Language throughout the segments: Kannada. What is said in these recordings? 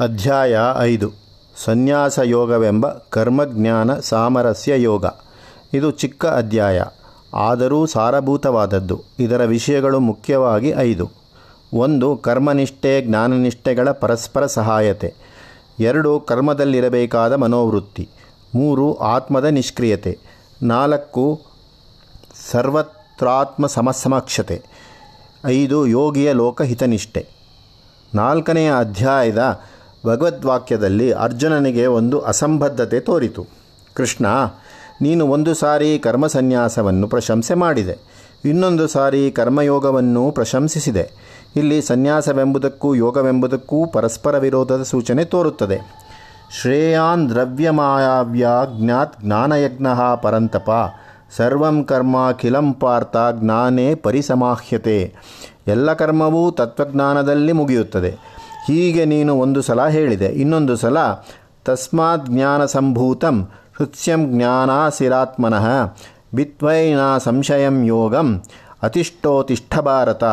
ಅಧ್ಯಾಯ ಐದು. ಸನ್ಯಾಸ ಯೋಗವೆಂಬ ಕರ್ಮಜ್ಞಾನ ಸಾಮರಸ್ಯ ಯೋಗ. ಇದು ಚಿಕ್ಕ ಅಧ್ಯಾಯ. ಆದರೂ ಸಾರಭೂತವಾದದ್ದು. ಇದರ ವಿಷಯಗಳು ಮುಖ್ಯವಾಗಿ ಐದು. ಒಂದು, ಕರ್ಮನಿಷ್ಠೆ, ಜ್ಞಾನನಿಷ್ಠೆಗಳ ಪರಸ್ಪರ ಸಹಾಯತೆ. ಎರಡು, ಕರ್ಮದಲ್ಲಿರಬೇಕಾದ ಮನೋವೃತ್ತಿ. ಮೂರು, ಆತ್ಮದ ನಿಷ್ಕ್ರಿಯತೆ. ನಾಲ್ಕು, ಸರ್ವತ್ರಾತ್ಮ ಸಮಸಮಕ್ಷತೆ. ಐದು, ಯೋಗಿಯ ಲೋಕಹಿತನಿಷ್ಠೆ. ನಾಲ್ಕನೆಯ ಅಧ್ಯಾಯದ ಭಗವದ್ವಾಕ್ಯದಲ್ಲಿ ಅರ್ಜುನನಿಗೆ ಒಂದು ಅಸಂಬದ್ಧತೆ ತೋರಿತು. ಕೃಷ್ಣ, ನೀನು ಒಂದು ಸಾರಿ ಕರ್ಮಸನ್ಯಾಸವನ್ನು ಪ್ರಶಂಸೆ ಮಾಡಿದೆ. ಇನ್ನೊಂದು ಸಾರಿ ಕರ್ಮಯೋಗವನ್ನು ಪ್ರಶಂಸಿಸಿದೆ. ಇಲ್ಲಿ ಸನ್ಯಾಸವೆಂಬುದಕ್ಕೂ ಯೋಗವೆಂಬುದಕ್ಕೂ ಪರಸ್ಪರ ವಿರೋಧದ ಸೂಚನೆ ತೋರುತ್ತದೆ. ಶ್ರೇಯಾನ್ ದ್ರವ್ಯಮಾಯಾವ್ಯ ಜ್ಞಾತ್ ಜ್ಞಾನಯಜ್ಞ ಪರಂತಪ ಸರ್ವಂ ಕರ್ಮ ಕಿಲಂ ಪಾರ್ಥ ಜ್ಞಾನೇ ಪರಿಸಮಾಹ್ಯತೆ. ಎಲ್ಲ ಕರ್ಮವೂ ತತ್ವಜ್ಞಾನದಲ್ಲಿ ಮುಗಿಯುತ್ತದೆ. ಹೀಗೆ ನೀನು ಒಂದು ಸಲ ಹೇಳಿದೆ. ಇನ್ನೊಂದು ಸಲ, ತಸ್ಮಾತ್ ಜ್ಞಾನ ಸಂಭೂತಂ ಹೃತ್ಸ್ಯಂ ಜ್ಞಾನಾಸಿರಾತ್ಮನಃ ಬಿತ್ವೈನ ಸಂಶಯಂ ಯೋಗಂ ಅತಿಷ್ಠೋತಿಷ್ಠ ಭಾರತ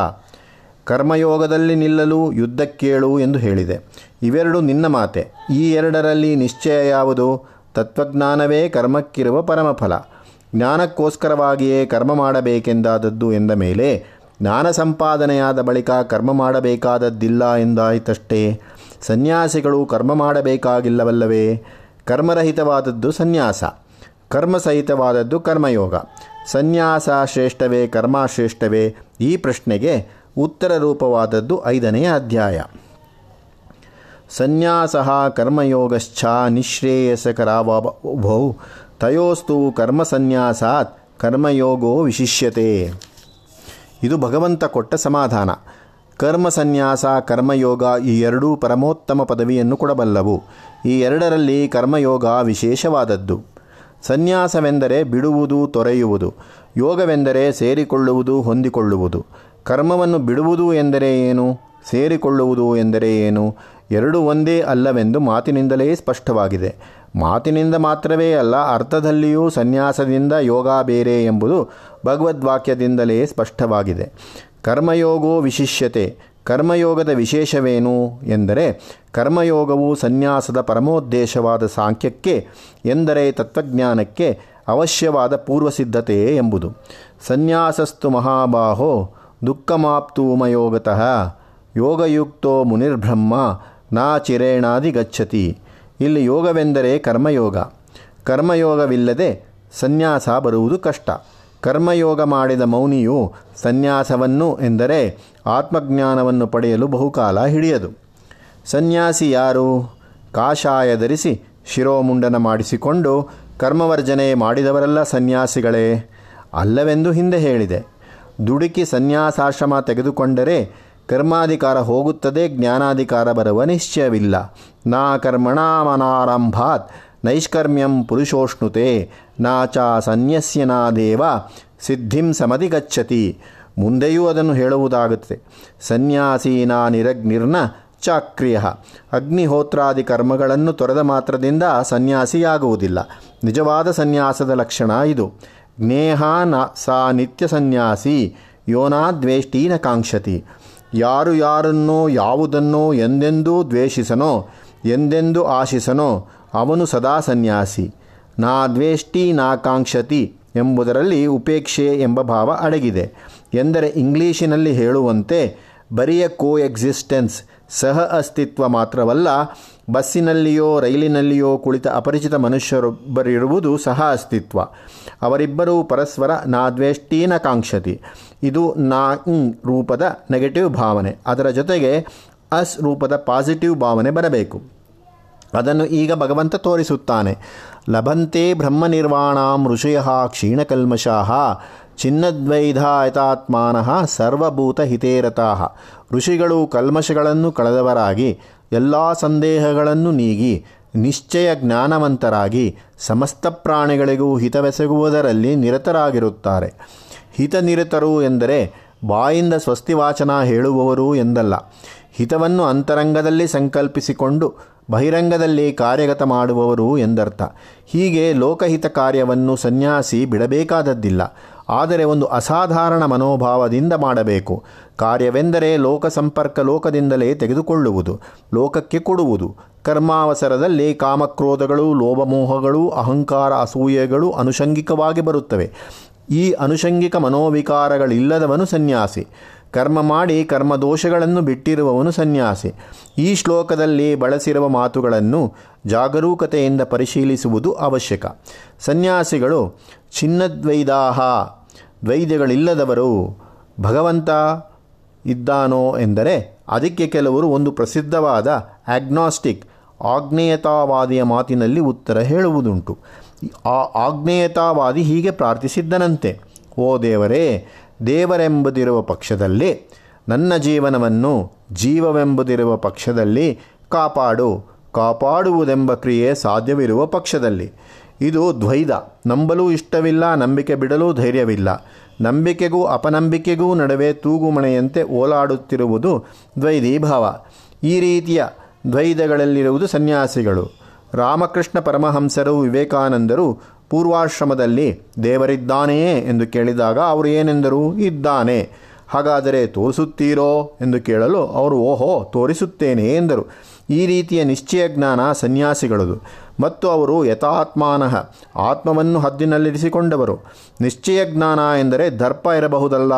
ಕರ್ಮಯೋಗದಲ್ಲಿ ನಿಲ್ಲಲು ಯುದ್ಧಕ್ಕೇಳು ಎಂದು ಹೇಳಿದೆ. ಇವೆರಡು ನಿನ್ನ ಮಾತೆ. ಈ ಎರಡರಲ್ಲಿ ನಿಶ್ಚಯ ಯಾವುದು? ತತ್ವಜ್ಞಾನವೇ ಕರ್ಮಕ್ಕಿರುವ ಪರಮಫಲ. ಜ್ಞಾನಕ್ಕೋಸ್ಕರವಾಗಿಯೇ ಕರ್ಮ ಮಾಡಬೇಕೆಂದಾದದ್ದು ಎಂದ ಮೇಲೆ ಜ್ಞಾನ ಸಂಪಾದನೆಯಾದ ಬಳಿಕ ಕರ್ಮ ಮಾಡಬೇಕಾದದ್ದಿಲ್ಲ ಎಂದಾಯಿತಷ್ಟೇ. ಸನ್ಯಾಸಿಗಳು ಕರ್ಮ ಮಾಡಬೇಕಾಗಿಲ್ಲವಲ್ಲವೇ? ಕರ್ಮರಹಿತವಾದದ್ದು ಸನ್ಯಾಸ. ಕರ್ಮಸಹಿತವಾದದ್ದು ಕರ್ಮಯೋಗ. ಸನ್ಯಾಸ ಶ್ರೇಷ್ಠವೇ, ಕರ್ಮ ಶ್ರೇಷ್ಠವೇ? ಈ ಪ್ರಶ್ನೆಗೆ ಉತ್ತರ ರೂಪವಾದದ್ದು ಐದನೆಯ ಅಧ್ಯಾಯ. ಸನ್ಯಾಸ ಕರ್ಮಯೋಗಶ್ಚ ನಿಶ್ರೇಯಸಕರಾವಭೌ. ತಯೋಸ್ತು ಕರ್ಮಸನ್ಯಾಸಾತ್ ಕರ್ಮಯೋಗೋ ವಿಶಿಷ್ಯತೆ. ಇದು ಭಗವಂತ ಕೊಟ್ಟ ಸಮಾಧಾನ. ಕರ್ಮ ಸನ್ಯಾಸ ಕರ್ಮಯೋಗ ಈ ಎರಡೂ ಪರಮೋತ್ತಮ ಪದವಿಯನ್ನು ಕೊಡಬಲ್ಲವು. ಈ ಎರಡರಲ್ಲಿ ಕರ್ಮಯೋಗ ವಿಶೇಷವಾದದ್ದು. ಸನ್ಯಾಸವೆಂದರೆ ಬಿಡುವುದು, ತೊರೆಯುವುದು. ಯೋಗವೆಂದರೆ ಸೇರಿಕೊಳ್ಳುವುದು, ಹೊಂದಿಕೊಳ್ಳುವುದು. ಕರ್ಮವನ್ನು ಬಿಡುವುದು ಎಂದರೆ ಏನು? ಸೇರಿಕೊಳ್ಳುವುದು ಎಂದರೆ ಏನು? ಎರಡು ಒಂದೇ ಅಲ್ಲವೆಂದು ಮಾತಿನಿಂದಲೇ ಸ್ಪಷ್ಟವಾಗಿದೆ. ಮಾತಿನಿಂದ ಮಾತ್ರವೇ ಅಲ್ಲ, ಅರ್ಥದಲ್ಲಿಯೂ ಸನ್ಯಾಸದಿಂದ ಯೋಗ ಬೇರೆ ಎಂಬುದು ಭಗವದ್ವಾಕ್ಯದಿಂದಲೇ ಸ್ಪಷ್ಟವಾಗಿದೆ. ಕರ್ಮಯೋಗೋ ವಿಶಿಷ್ಯತೆ. ಕರ್ಮಯೋಗದ ವಿಶೇಷವೇನು ಎಂದರೆ, ಕರ್ಮಯೋಗವು ಸನ್ಯಾಸದ ಪರಮೋದ್ದೇಶವಾದ ಸಾಂಖ್ಯಕ್ಕೆ ಎಂದರೆ ತತ್ವಜ್ಞಾನಕ್ಕೆ ಅವಶ್ಯವಾದ ಪೂರ್ವಸಿದ್ಧತೆ ಎಂಬುದು. ಸನ್ಯಾಸಸ್ತು ಮಹಾಬಾಹೋ ದುಃಖಮಾಪ್ತೂಮಯೋಗತಃ ಯೋಗಯುಕ್ತೋ ಮುನಿರ್ಬ್ರಹ್ಮ, ನಾ ಚಿರೇಣಾದಿ ಗಚ್ಚತಿ ಇಲ್ಲಿ ಯೋಗವೆಂದರೆ ಕರ್ಮಯೋಗ. ಕರ್ಮಯೋಗವಿಲ್ಲದೆ ಸನ್ಯಾಸ ಬರುವುದು ಕಷ್ಟ. ಕರ್ಮಯೋಗ ಮಾಡಿದ ಮೌನಿಯು ಸನ್ಯಾಸವನ್ನು ಎಂದರೆ ಆತ್ಮಜ್ಞಾನವನ್ನು ಪಡೆಯಲು ಬಹುಕಾಲ ಹಿಡಿಯದು. ಸನ್ಯಾಸಿ ಯಾರು? ಕಾಷಾಯ ಧರಿಸಿ ಶಿರೋಮುಂಡನ ಮಾಡಿಸಿಕೊಂಡು ಕರ್ಮವರ್ಜನೆ ಮಾಡಿದವರೆಲ್ಲ ಸನ್ಯಾಸಿಗಳೇ? ಅಲ್ಲವೆಂದು ಹಿಂದೆ ಹೇಳಿದೆ. ದುಡುಕಿ ಸನ್ಯಾಸಾಶ್ರಮ ತೆಗೆದುಕೊಂಡರೆ ಕರ್ಮಾಧಿಕಾರ ಹೋಗುತ್ತದೆ, ಜ್ಞಾನಾಧಿಕಾರ ಬರುವ ನಿಶ್ಚಯವಿಲ್ಲ. ನಾ ಕರ್ಮಣಾಮನಾರಂಭಾತ್, ನೈಷ್ಕರ್ಮ್ಯಂ ಪುರುಷೋಷ್ಣುತೆ, ನಾ ಚ ಸನ್ಯಸ್ಯನಾದೇವ ಸಿದ್ಧಿಂ ಸಮಧಿ ಗಚ್ಚತಿ. ಮುಂದೆಯೂ ಅದನ್ನು ಹೇಳುವುದಾಗುತ್ತದೆ. ಸನ್ಯಾಸೀನಾ ನಿರಗ್ನಿರ್ನ ಚಾಕ್ರಿಯ. ಅಗ್ನಿಹೋತ್ರಾದಿ ಕರ್ಮಗಳನ್ನು ತೊರೆದ ಮಾತ್ರದಿಂದ ಸನ್ಯಾಸಿಯಾಗುವುದಿಲ್ಲ. ನಿಜವಾದ ಸನ್ಯಾಸದ ಲಕ್ಷಣ ಇದು. ಜ್ಞೇಹ ನ ಸಾ ನಿತ್ಯ ಸನ್ಯಾಸಿ ಯೋನಾದ್ವೇಷ್ಟೀನ ಕಾಂಕ್ಷತಿ. ಯಾರು ಯಾರನ್ನೋ, ಯಾವುದನ್ನೋ, ಎಂದೆಂದೂ ದ್ವೇಷಿಸನೋ, ಎಂದೆಂದೂ ಆಶಿಸನೋ, ಅವನು ಸದಾ ಸನ್ಯಾಸಿ. ನಾ ದ್ವೇಷ್ಟಿ ನಾಕಾಂಕ್ಷತಿ ಎಂಬುದರಲ್ಲಿ ಉಪೇಕ್ಷೆ ಎಂಬ ಭಾವ ಅಡಗಿದೆ. ಎಂದರೆ ಇಂಗ್ಲೀಷಿನಲ್ಲಿ ಹೇಳುವಂತೆ, ಬರಿಯ ಕೋ ಎಕ್ಸಿಸ್ಟೆನ್ಸ್ ಸಹ ಅಸ್ತಿತ್ವ ಮಾತ್ರವಲ್ಲ ಬಸ್ಸಿನಲ್ಲಿಯೋ, ರೈಲಿನಲ್ಲಿಯೋ ಕುಳಿತ ಅಪರಿಚಿತ ಮನುಷ್ಯರೊಬ್ಬರಿರುವುದು ಸಹ ಅಸ್ತಿತ್ವ. ಅವರಿಬ್ಬರೂ ಪರಸ್ಪರ ನಾದ್ವೇಷ್ಟೀನ ಕಾಂಕ್ಷತಿ ಇದು ನಾ ರೂಪದ ನೆಗೆಟಿವ್ ಭಾವನೆ. ಅದರ ಜೊತೆಗೆ ಅಸ್ ರೂಪದ ಪಾಸಿಟಿವ್ ಭಾವನೆ ಬರಬೇಕು. ಅದನ್ನು ಈಗ ಭಗವಂತ ತೋರಿಸುತ್ತಾನೆ. ಲಭಂತೆ ಬ್ರಹ್ಮನಿರ್ವಾಣಾಂ ಋಷಯ ಕ್ಷೀಣಕಲ್ಮಷಾ ಚಿನ್ನದ್ವೈಧಾಯತಾತ್ಮಾನಃ ಸರ್ವಭೂತ ಹಿತೇರತಾ ಋಷಿಗಳು ಕಲ್ಮಶಗಳನ್ನು ಕಳೆದವರಾಗಿ ಎಲ್ಲ ಸಂದೇಹಗಳನ್ನು ನೀಗಿ ನಿಶ್ಚಯ ಜ್ಞಾನವಂತರಾಗಿ ಸಮಸ್ತ ಪ್ರಾಣಿಗಳಿಗೂ ಹಿತವೆಸಗುವುದರಲ್ಲಿ ನಿರತರಾಗಿರುತ್ತಾರೆ. ಹಿತನಿರತರು ಎಂದರೆ ಬಾಯಿಂದ ಸ್ವಸ್ತಿವಾಚನ ಹೇಳುವವರು ಎಂದಲ್ಲ. ಹಿತವನ್ನು ಅಂತರಂಗದಲ್ಲಿ ಸಂಕಲ್ಪಿಸಿಕೊಂಡು ಬಹಿರಂಗದಲ್ಲಿ ಕಾರ್ಯಗತ ಮಾಡುವವರು ಎಂದರ್ಥ. ಹೀಗೆ ಲೋಕಹಿತ ಕಾರ್ಯವನ್ನು ಸನ್ಯಾಸಿ ಬಿಡಬೇಕಾದದ್ದಿಲ್ಲ. ಆದರೆ ಒಂದು ಅಸಾಧಾರಣ ಮನೋಭಾವದಿಂದ ಮಾಡಬೇಕು. ಕಾರ್ಯವೆಂದರೆ ಲೋಕ ಸಂಪರ್ಕ ಲೋಕದಿಂದಲೇ ತೆಗೆದುಕೊಳ್ಳುವುದು, ಲೋಕಕ್ಕೆ ಕೊಡುವುದು. ಕರ್ಮಾವಸರದಲ್ಲಿ ಕಾಮಕ್ರೋಧಗಳು, ಲೋಭಮೋಹಗಳು, ಅಹಂಕಾರ, ಅಸೂಯೆಗಳು ಅನುಷಂಗಿಕವಾಗಿ ಬರುತ್ತವೆ. ಈ ಅನುಷಂಗಿಕ ಮನೋವಿಕಾರಗಳಿಲ್ಲದವನು ಸನ್ಯಾಸಿ. ಕರ್ಮ ಮಾಡಿ ಕರ್ಮದೋಷಗಳನ್ನು ಬಿಟ್ಟಿರುವವನು ಸನ್ಯಾಸಿ. ಈ ಶ್ಲೋಕದಲ್ಲಿ ಬಳಸಿರುವ ಮಾತುಗಳನ್ನು ಜಾಗರೂಕತೆಯಿಂದ ಪರಿಶೀಲಿಸುವುದು ಅವಶ್ಯಕ. ಸನ್ಯಾಸಿಗಳು, ಚಿನ್ನದ್ವೈದಾಹ, ದ್ವೈದ್ಯಗಳಿಲ್ಲದವರು ಭಗವಂತ ಇದ್ದಾನೋ ಎಂದರೆ ಅದಕ್ಕೆ ಕೆಲವರು ಒಂದು ಪ್ರಸಿದ್ಧವಾದ ಆಗ್ನಾಸ್ಟಿಕ್ ಆಗ್ನೇಯತಾವಾದಿಯ ಮಾತಿನಲ್ಲಿ ಉತ್ತರ ಹೇಳುವುದುಂಟು. ಆ ಆಗ್ನೇಯತಾವಾದಿ ಹೀಗೆ ಪ್ರಾರ್ಥಿಸಿದ್ದನಂತೆ, ಓ ದೇವರೇ ದೇವರೆಂಬುದಿರುವ ಪಕ್ಷದಲ್ಲಿ ನನ್ನ ಜೀವನವನ್ನು ಜೀವವೆಂಬುದಿರುವ ಪಕ್ಷದಲ್ಲಿ ಕಾಪಾಡು, ಕಾಪಾಡುವುದೆಂಬ ಕ್ರಿಯೆ ಸಾಧ್ಯವಿರುವ ಪಕ್ಷದಲ್ಲಿ. ಇದು ದ್ವೈದ. ನಂಬಲೂ ಇಷ್ಟವಿಲ್ಲ, ನಂಬಿಕೆ ಬಿಡಲೂ ಧೈರ್ಯವಿಲ್ಲ. ನಂಬಿಕೆಗೂ ಅಪನಂಬಿಕೆಗೂ ನಡುವೆ ತೂಗುಮಣೆಯಂತೆ ಓಲಾಡುತ್ತಿರುವುದು ದ್ವೈದಿ ಭಾವ. ಈ ರೀತಿಯ ದ್ವೈದಗಳಲ್ಲಿರುವುದು ಸನ್ಯಾಸಿಗಳು. ರಾಮಕೃಷ್ಣ ಪರಮಹಂಸರು ವಿವೇಕಾನಂದರು ಪೂರ್ವಾಶ್ರಮದಲ್ಲಿ ದೇವರಿದ್ದಾನೆಯೇ ಎಂದು ಕೇಳಿದಾಗ ಅವರು ಏನೆಂದರು? ಇದ್ದಾನೆ. ಹಾಗಾದರೆ ತೋರಿಸುತ್ತೀರೋ ಎಂದು ಕೇಳಲು ಅವರು ಓಹೋ, ತೋರಿಸುತ್ತೇನೆ ಎಂದರು. ಈ ರೀತಿಯ ನಿಶ್ಚಯ ಜ್ಞಾನ ಸನ್ಯಾಸಿಗಳದು. ಮತ್ತು ಅವರು ಯಥಾತ್ಮಾನಃ ಆತ್ಮವನ್ನು ಹದ್ದಿನಲ್ಲಿರಿಸಿಕೊಂಡವರು. ನಿಶ್ಚಯ ಜ್ಞಾನ ಎಂದರೆ ದರ್ಪ ಇರಬಹುದಲ್ಲ?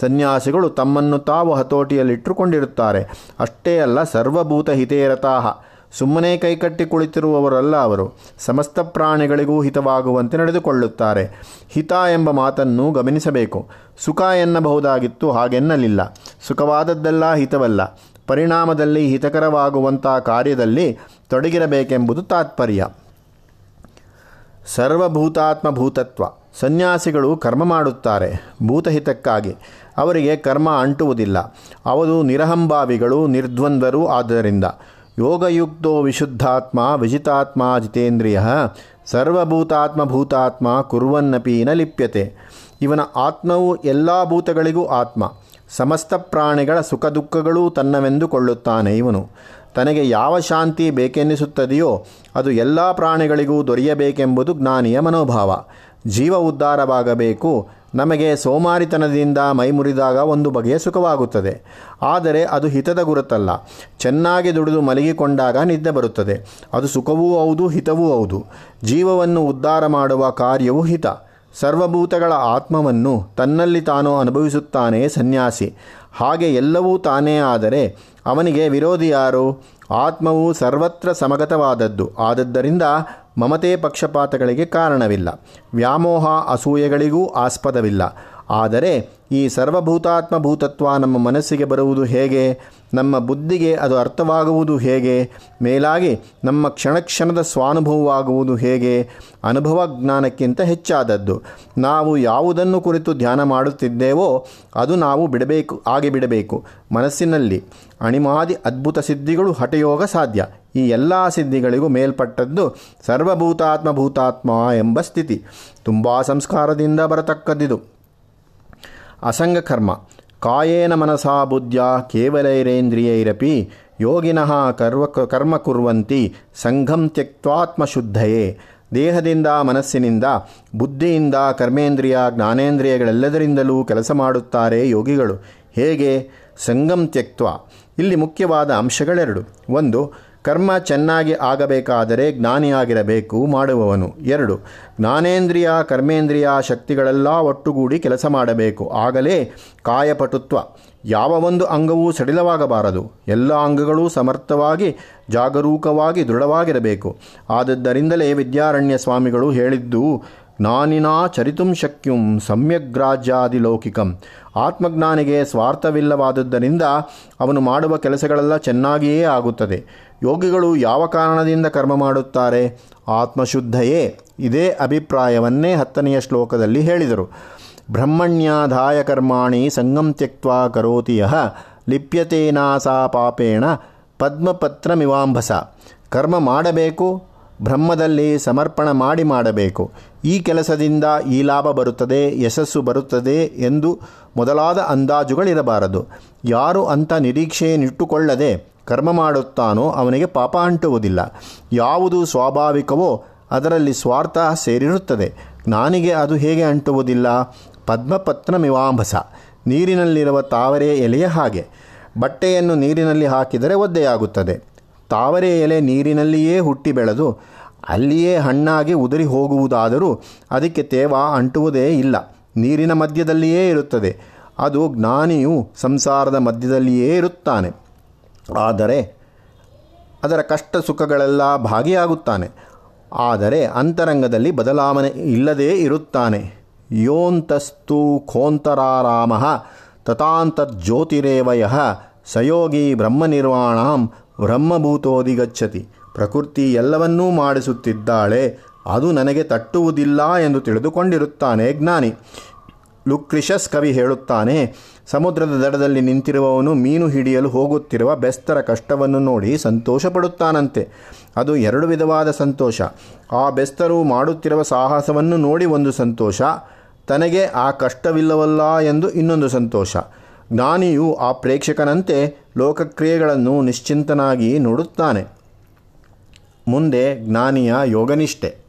ಸನ್ಯಾಸಿಗಳು ತಮ್ಮನ್ನು ತಾವು ಹತೋಟಿಯಲ್ಲಿಟ್ಟುಕೊಂಡಿರುತ್ತಾರೆ. ಅಷ್ಟೇ ಅಲ್ಲ ಸರ್ವಭೂತ ಹಿತೇರತಾಹ ಸುಮ್ಮನೆ ಕೈಕಟ್ಟಿ ಕುಳಿತಿರುವವರಲ್ಲ ಅವರು. ಸಮಸ್ತ ಪ್ರಾಣಿಗಳಿಗೂ ಹಿತವಾಗುವಂತೆ ನಡೆದುಕೊಳ್ಳುತ್ತಾರೆ. ಹಿತ ಎಂಬ ಮಾತನ್ನು ಗಮನಿಸಬೇಕು. ಸುಖ ಎನ್ನಬಹುದಾಗಿತ್ತು, ಹಾಗೆನ್ನಲಿಲ್ಲ. ಸುಖವಾದದ್ದೆಲ್ಲ ಹಿತವಲ್ಲ. ಪರಿಣಾಮದಲ್ಲಿ ಹಿತಕರವಾಗುವಂಥ ಕಾರ್ಯದಲ್ಲಿ ತೊಡಗಿರಬೇಕೆಂಬುದು ತಾತ್ಪರ್ಯ. ಸರ್ವಭೂತಾತ್ಮ ಭೂತತ್ವ ಸನ್ಯಾಸಿಗಳು ಕರ್ಮ ಮಾಡುತ್ತಾರೆ. ಭೂತಹಿತಕ್ಕಾಗಿ. ಅವರಿಗೆ ಕರ್ಮ ಅಂಟುವುದಿಲ್ಲ. ಅವರು ನಿರಹಂಭಾವಿಗಳು, ನಿರ್ದ್ವಂದ್ವರು ಆದ್ದರಿಂದ. ಯೋಗಯುಕ್ತೋ ವಿಶುದ್ಧಾತ್ಮ ವಿಜಿತಾತ್ಮ ಜಿತೇಂದ್ರಿಯ ಸರ್ವಭೂತಾತ್ಮ ಭೂತಾತ್ಮ ಕುರ್ವನ್ನಪಿ ನ ಲಿಪ್ಯತೆ ಇವನ ಆತ್ಮವು ಎಲ್ಲ ಭೂತಗಳಿಗೂ ಆತ್ಮ. ಸಮಸ್ತ ಪ್ರಾಣಿಗಳ ಸುಖ ದುಃಖಗಳೂ ತನ್ನವೆಂದುಕೊಳ್ಳುತ್ತಾನೆ ಇವನು. ತನಗೆ ಯಾವ ಶಾಂತಿ ಬೇಕೆನ್ನಿಸುತ್ತದೆಯೋ ಅದು ಎಲ್ಲ ಪ್ರಾಣಿಗಳಿಗೂ ದೊರೆಯಬೇಕೆಂಬುದು ಜ್ಞಾನಿಯ ಮನೋಭಾವ. ಜೀವ ಉದ್ಧಾರವಾಗಬೇಕು ನಮಗೆ ಸೋಮಾರಿತನದಿಂದ ಮೈಮುರಿದಾಗ ಒಂದು ಬಗೆಯ ಸುಖವಾಗುತ್ತದೆ. ಆದರೆ ಅದು ಹಿತದ ಗುರುತಲ್ಲ. ಚೆನ್ನಾಗಿ ದುಡಿದು ಮಲಗಿಕೊಂಡಾಗ ನಿದ್ದೆ ಬರುತ್ತದೆ. ಅದು ಸುಖವೂ ಹೌದು, ಹಿತವೂ ಹೌದು. ಜೀವವನ್ನು ಉದ್ಧಾರ ಮಾಡುವ ಕಾರ್ಯವೂ ಹಿತ. ಸರ್ವಭೂತಗಳ ಆತ್ಮವನ್ನು ತನ್ನಲ್ಲಿ ತಾನು ಅನುಭವಿಸುತ್ತಾನೆ ಸನ್ಯಾಸಿ. ಹಾಗೆ ಎಲ್ಲವೂ ತಾನೇ ಆದರೆ ಅವನಿಗೆ ವಿರೋಧಿ ಯಾರು ಆತ್ಮವು ಸರ್ವತ್ರ ಸಮಗತವಾದದ್ದು. ಆದದ್ದರಿಂದ ಮಮತೆ ಪಕ್ಷಪಾತಗಳಿಗೆ ಕಾರಣವಿಲ್ಲ. ವ್ಯಾಮೋಹ ಅಸೂಯೆಗಳಿಗೂ ಆಸ್ಪದವಿಲ್ಲ. ಆದರೆ ಈ ಸರ್ವಭೂತಾತ್ಮ ಭೂತತ್ವ ನಮ್ಮ ಮನಸ್ಸಿಗೆ ಬರುವುದು ಹೇಗೆ? ನಮ್ಮ ಬುದ್ಧಿಗೆ ಅದು ಅರ್ಥವಾಗುವುದು ಹೇಗೆ? ಮೇಲಾಗಿ ನಮ್ಮ ಕ್ಷಣಕ್ಷಣದ ಸ್ವಾನುಭವವಾಗುವುದು ಹೇಗೆ? ಅನುಭವ ಜ್ಞಾನಕ್ಕಿಂತ ಹೆಚ್ಚಾದದ್ದು. ನಾವು ಯಾವುದನ್ನು ಕುರಿತು ಧ್ಯಾನ ಮಾಡುತ್ತಿದ್ದೇವೋ ಅದು ನಾವು ಬಿಡಬೇಕು, ಆಗಿ ಬಿಡಬೇಕು. ಮನಸ್ಸಿನಲ್ಲಿ ಅಣಿಮಾದಿ ಅದ್ಭುತ ಸಿದ್ಧಿಗಳು ಹಠಯೋಗ ಸಾಧ್ಯ. ಈ ಎಲ್ಲ ಸಿದ್ಧಿಗಳಿಗೂ ಮೇಲ್ಪಟ್ಟದ್ದು ಸರ್ವಭೂತಾತ್ಮ ಭೂತಾತ್ಮ ಎಂಬ ಸ್ಥಿತಿ. ತುಂಬ ಸಂಸ್ಕಾರದಿಂದ ಬರತಕ್ಕದ್ದಿದು. ಅಸಂಗ ಕರ್ಮ ಕಾಯೇನ ಮನಸಾ ಬುದ್ಧ್ಯಾ ಕೇವಲೈರೇಂದ್ರಿಯೈರಪಿ ಯೋಗಿನಃ ಕರ್ವ ಕರ್ಮ ಕುರ್ವಂತಿ ಸಂಘಂ ತ್ಯಕ್ವಾತ್ಮಶುದ್ಧಯೇ ದೇಹದಿಂದ ಮನಸ್ಸಿನಿಂದ ಬುದ್ಧಿಯಿಂದ ಕರ್ಮೇಂದ್ರಿಯ ಜ್ಞಾನೇಂದ್ರಿಯಗಳೆಲ್ಲದರಿಂದಲೂ ಕೆಲಸ ಮಾಡುತ್ತಾರೆ ಯೋಗಿಗಳು. ಹೇಗೆ? ಸಂಗಂ ತ್ಯಕ್ತ ಇಲ್ಲಿ ಮುಖ್ಯವಾದ ಅಂಶಗಳೆರಡು. ಒಂದು ಕರ್ಮ ಚೆನ್ನಾಗಿ ಆಗಬೇಕಾದರೆ ಜ್ಞಾನಿಯಾಗಿರಬೇಕು ಮಾಡುವವನು. ಎರಡು, ಜ್ಞಾನೇಂದ್ರಿಯ, ಕರ್ಮೇಂದ್ರಿಯ ಶಕ್ತಿಗಳೆಲ್ಲ ಒಟ್ಟುಗೂಡಿ ಕೆಲಸ ಮಾಡಬೇಕು. ಆಗಲೇ ಕಾಯಪಟುತ್ವ. ಯಾವ ಒಂದು ಅಂಗವೂ ಸಡಿಲವಾಗಬಾರದು. ಎಲ್ಲ ಅಂಗಗಳೂ ಸಮರ್ಥವಾಗಿ, ಜಾಗರೂಕವಾಗಿ, ದೃಢವಾಗಿರಬೇಕು. ಆದದ್ದರಿಂದಲೇ ವಿದ್ಯಾರಣ್ಯ ಸ್ವಾಮಿಗಳು ಹೇಳಿದ್ದು, ಜ್ಞಾನಿನಾ ಚರಿತುಂ ಶಕ್ಯುಂ ಸಮ್ಯಗ್ರಾಜ್ಯಾದಿಲೌಕಿಕಂ ಆತ್ಮಜ್ಞಾನಿಗೆ ಸ್ವಾರ್ಥವಿಲ್ಲವಾದದ್ದರಿಂದ ಅವನು ಮಾಡುವ ಕೆಲಸಗಳೆಲ್ಲ ಚೆನ್ನಾಗಿಯೇ ಆಗುತ್ತದೆ. ಯೋಗಿಗಳು ಯಾವ ಕಾರಣದಿಂದ ಕರ್ಮ ಮಾಡುತ್ತಾರೆ? ಆತ್ಮಶುದ್ಧಯೇ. ಇದೇ ಅಭಿಪ್ರಾಯವನ್ನೇ ಹತ್ತನೆಯ ಶ್ಲೋಕದಲ್ಲಿ ಹೇಳಿದರು. ಬ್ರಹ್ಮಣ್ಯಾಧಾಯ ಕರ್ಮಾಣಿ ಸಂಗಂ ತ್ಯಕ್ತ ಕರೋತಿ ಯಹ ಲಿಪ್ಯತೇನಾಸಾ ಪಾಪೇಣ ಪದ್ಮಪತ್ರಮಿವಾಂಭಸ. ಕರ್ಮ ಮಾಡಬೇಕು, ಬ್ರಹ್ಮದಲ್ಲಿ ಸಮರ್ಪಣ ಮಾಡಿ ಮಾಡಬೇಕು. ಈ ಕೆಲಸದಿಂದ ಈ ಲಾಭ ಬರುತ್ತದೆ, ಯಶಸ್ಸು ಬರುತ್ತದೆ ಎಂದು ಮೊದಲಾದ ಅಂದಾಜುಗಳಿರಬಾರದು. ಯಾರು ಅಂಥ ನಿರೀಕ್ಷೆಯನ್ನಿಟ್ಟುಕೊಳ್ಳದೆ ಕರ್ಮ ಮಾಡುತ್ತಾನೋ ಅವನಿಗೆ ಪಾಪ ಅಂಟುವುದಿಲ್ಲ. ಯಾವುದು ಸ್ವಾಭಾವಿಕವೋ ಅದರಲ್ಲಿ ಸ್ವಾರ್ಥ ಸೇರಿರುತ್ತದೆ. ಜ್ಞಾನಿಗೆ ಅದು ಹೇಗೆ ಅಂಟುವುದಿಲ್ಲ? ಪದ್ಮಪತ್ರಮಿವಾಂಬಸ ನೀರಿನಲ್ಲಿರುವ ತಾವರೆ ಎಲೆಯ ಹಾಗೆ. ಬಟ್ಟೆಯನ್ನು ನೀರಿನಲ್ಲಿ ಹಾಕಿದರೆ ಒದ್ದೆಯಾಗುತ್ತದೆ. ತಾವರೆ ಎಲೆ ನೀರಿನಲ್ಲಿಯೇ ಹುಟ್ಟಿ ಬೆಳೆದು ಅಲ್ಲಿಯೇ ಹಣ್ಣಾಗಿ ಉದುರಿ ಹೋಗುವುದಾದರೂ ಅದಕ್ಕೆ ತೇವ ಅಂಟುವುದೇ ಇಲ್ಲ. ನೀರಿನ ಮಧ್ಯದಲ್ಲಿಯೇ ಇರುತ್ತದೆ. ಅದು ಜ್ಞಾನಿಯು ಸಂಸಾರದ ಮಧ್ಯದಲ್ಲಿಯೇ ಇರುತ್ತಾನೆ. ಆದರೆ ಅದರ ಕಷ್ಟ ಸುಖಗಳೆಲ್ಲ ಭಾಗಿಯಾಗುತ್ತಾನೆ. ಆದರೆ ಅಂತರಂಗದಲ್ಲಿ ಬದಲಾವಣೆ ಇಲ್ಲದೇ ಇರುತ್ತಾನೆ. ಯೋಂತಸ್ತು ಖೋಂತರಾರಾಮ ತಥಾಂತರ್ಜ್ಯೋತಿರೇವಯ ಸಯೋಗಿ ಬ್ರಹ್ಮನಿರ್ವಾಣಂ ಬ್ರಹ್ಮಭೂತೋದಿಗಚ್ಚತಿ. ಪ್ರಕೃತಿ ಎಲ್ಲವನ್ನೂ ಮಾಡಿಸುತ್ತಿದ್ದಾಳೆ. ಅದು ನನಗೆ ತಟ್ಟುವುದಿಲ್ಲ ಎಂದು ತಿಳಿದುಕೊಂಡಿರುತ್ತಾನೆ ಜ್ಞಾನಿ. ಲುಕ್ರಿಷಸ್ ಕವಿ ಹೇಳುತ್ತಾನೆ, ಸಮುದ್ರದ ದಡದಲ್ಲಿ ನಿಂತಿರುವವನು ಮೀನು ಹಿಡಿಯಲು ಹೋಗುತ್ತಿರುವ ಬೆಸ್ತರ ಕಷ್ಟವನ್ನು ನೋಡಿ ಸಂತೋಷಪಡುತ್ತಾನಂತೆ. ಅದು ಎರಡು ವಿಧವಾದ ಸಂತೋಷ. ಆ ಬೆಸ್ತರು ಮಾಡುತ್ತಿರುವ ಸಾಹಸವನ್ನು ನೋಡಿ ಒಂದು ಸಂತೋಷ, ತನಗೆ ಆ ಕಷ್ಟವಿಲ್ಲವಲ್ಲ ಎಂದು ಇನ್ನೊಂದು ಸಂತೋಷ. ಜ್ಞಾನಿಯು ಆ ಪ್ರೇಕ್ಷಕನಂತೆ ಲೋಕಕ್ರಿಯೆಗಳನ್ನು ನಿಶ್ಚಿಂತನಾಗಿ ನೋಡುತ್ತಾನೆ. ಮುಂದೆ ಜ್ಞಾನಿಯ ಯೋಗನಿಷ್ಠೆ.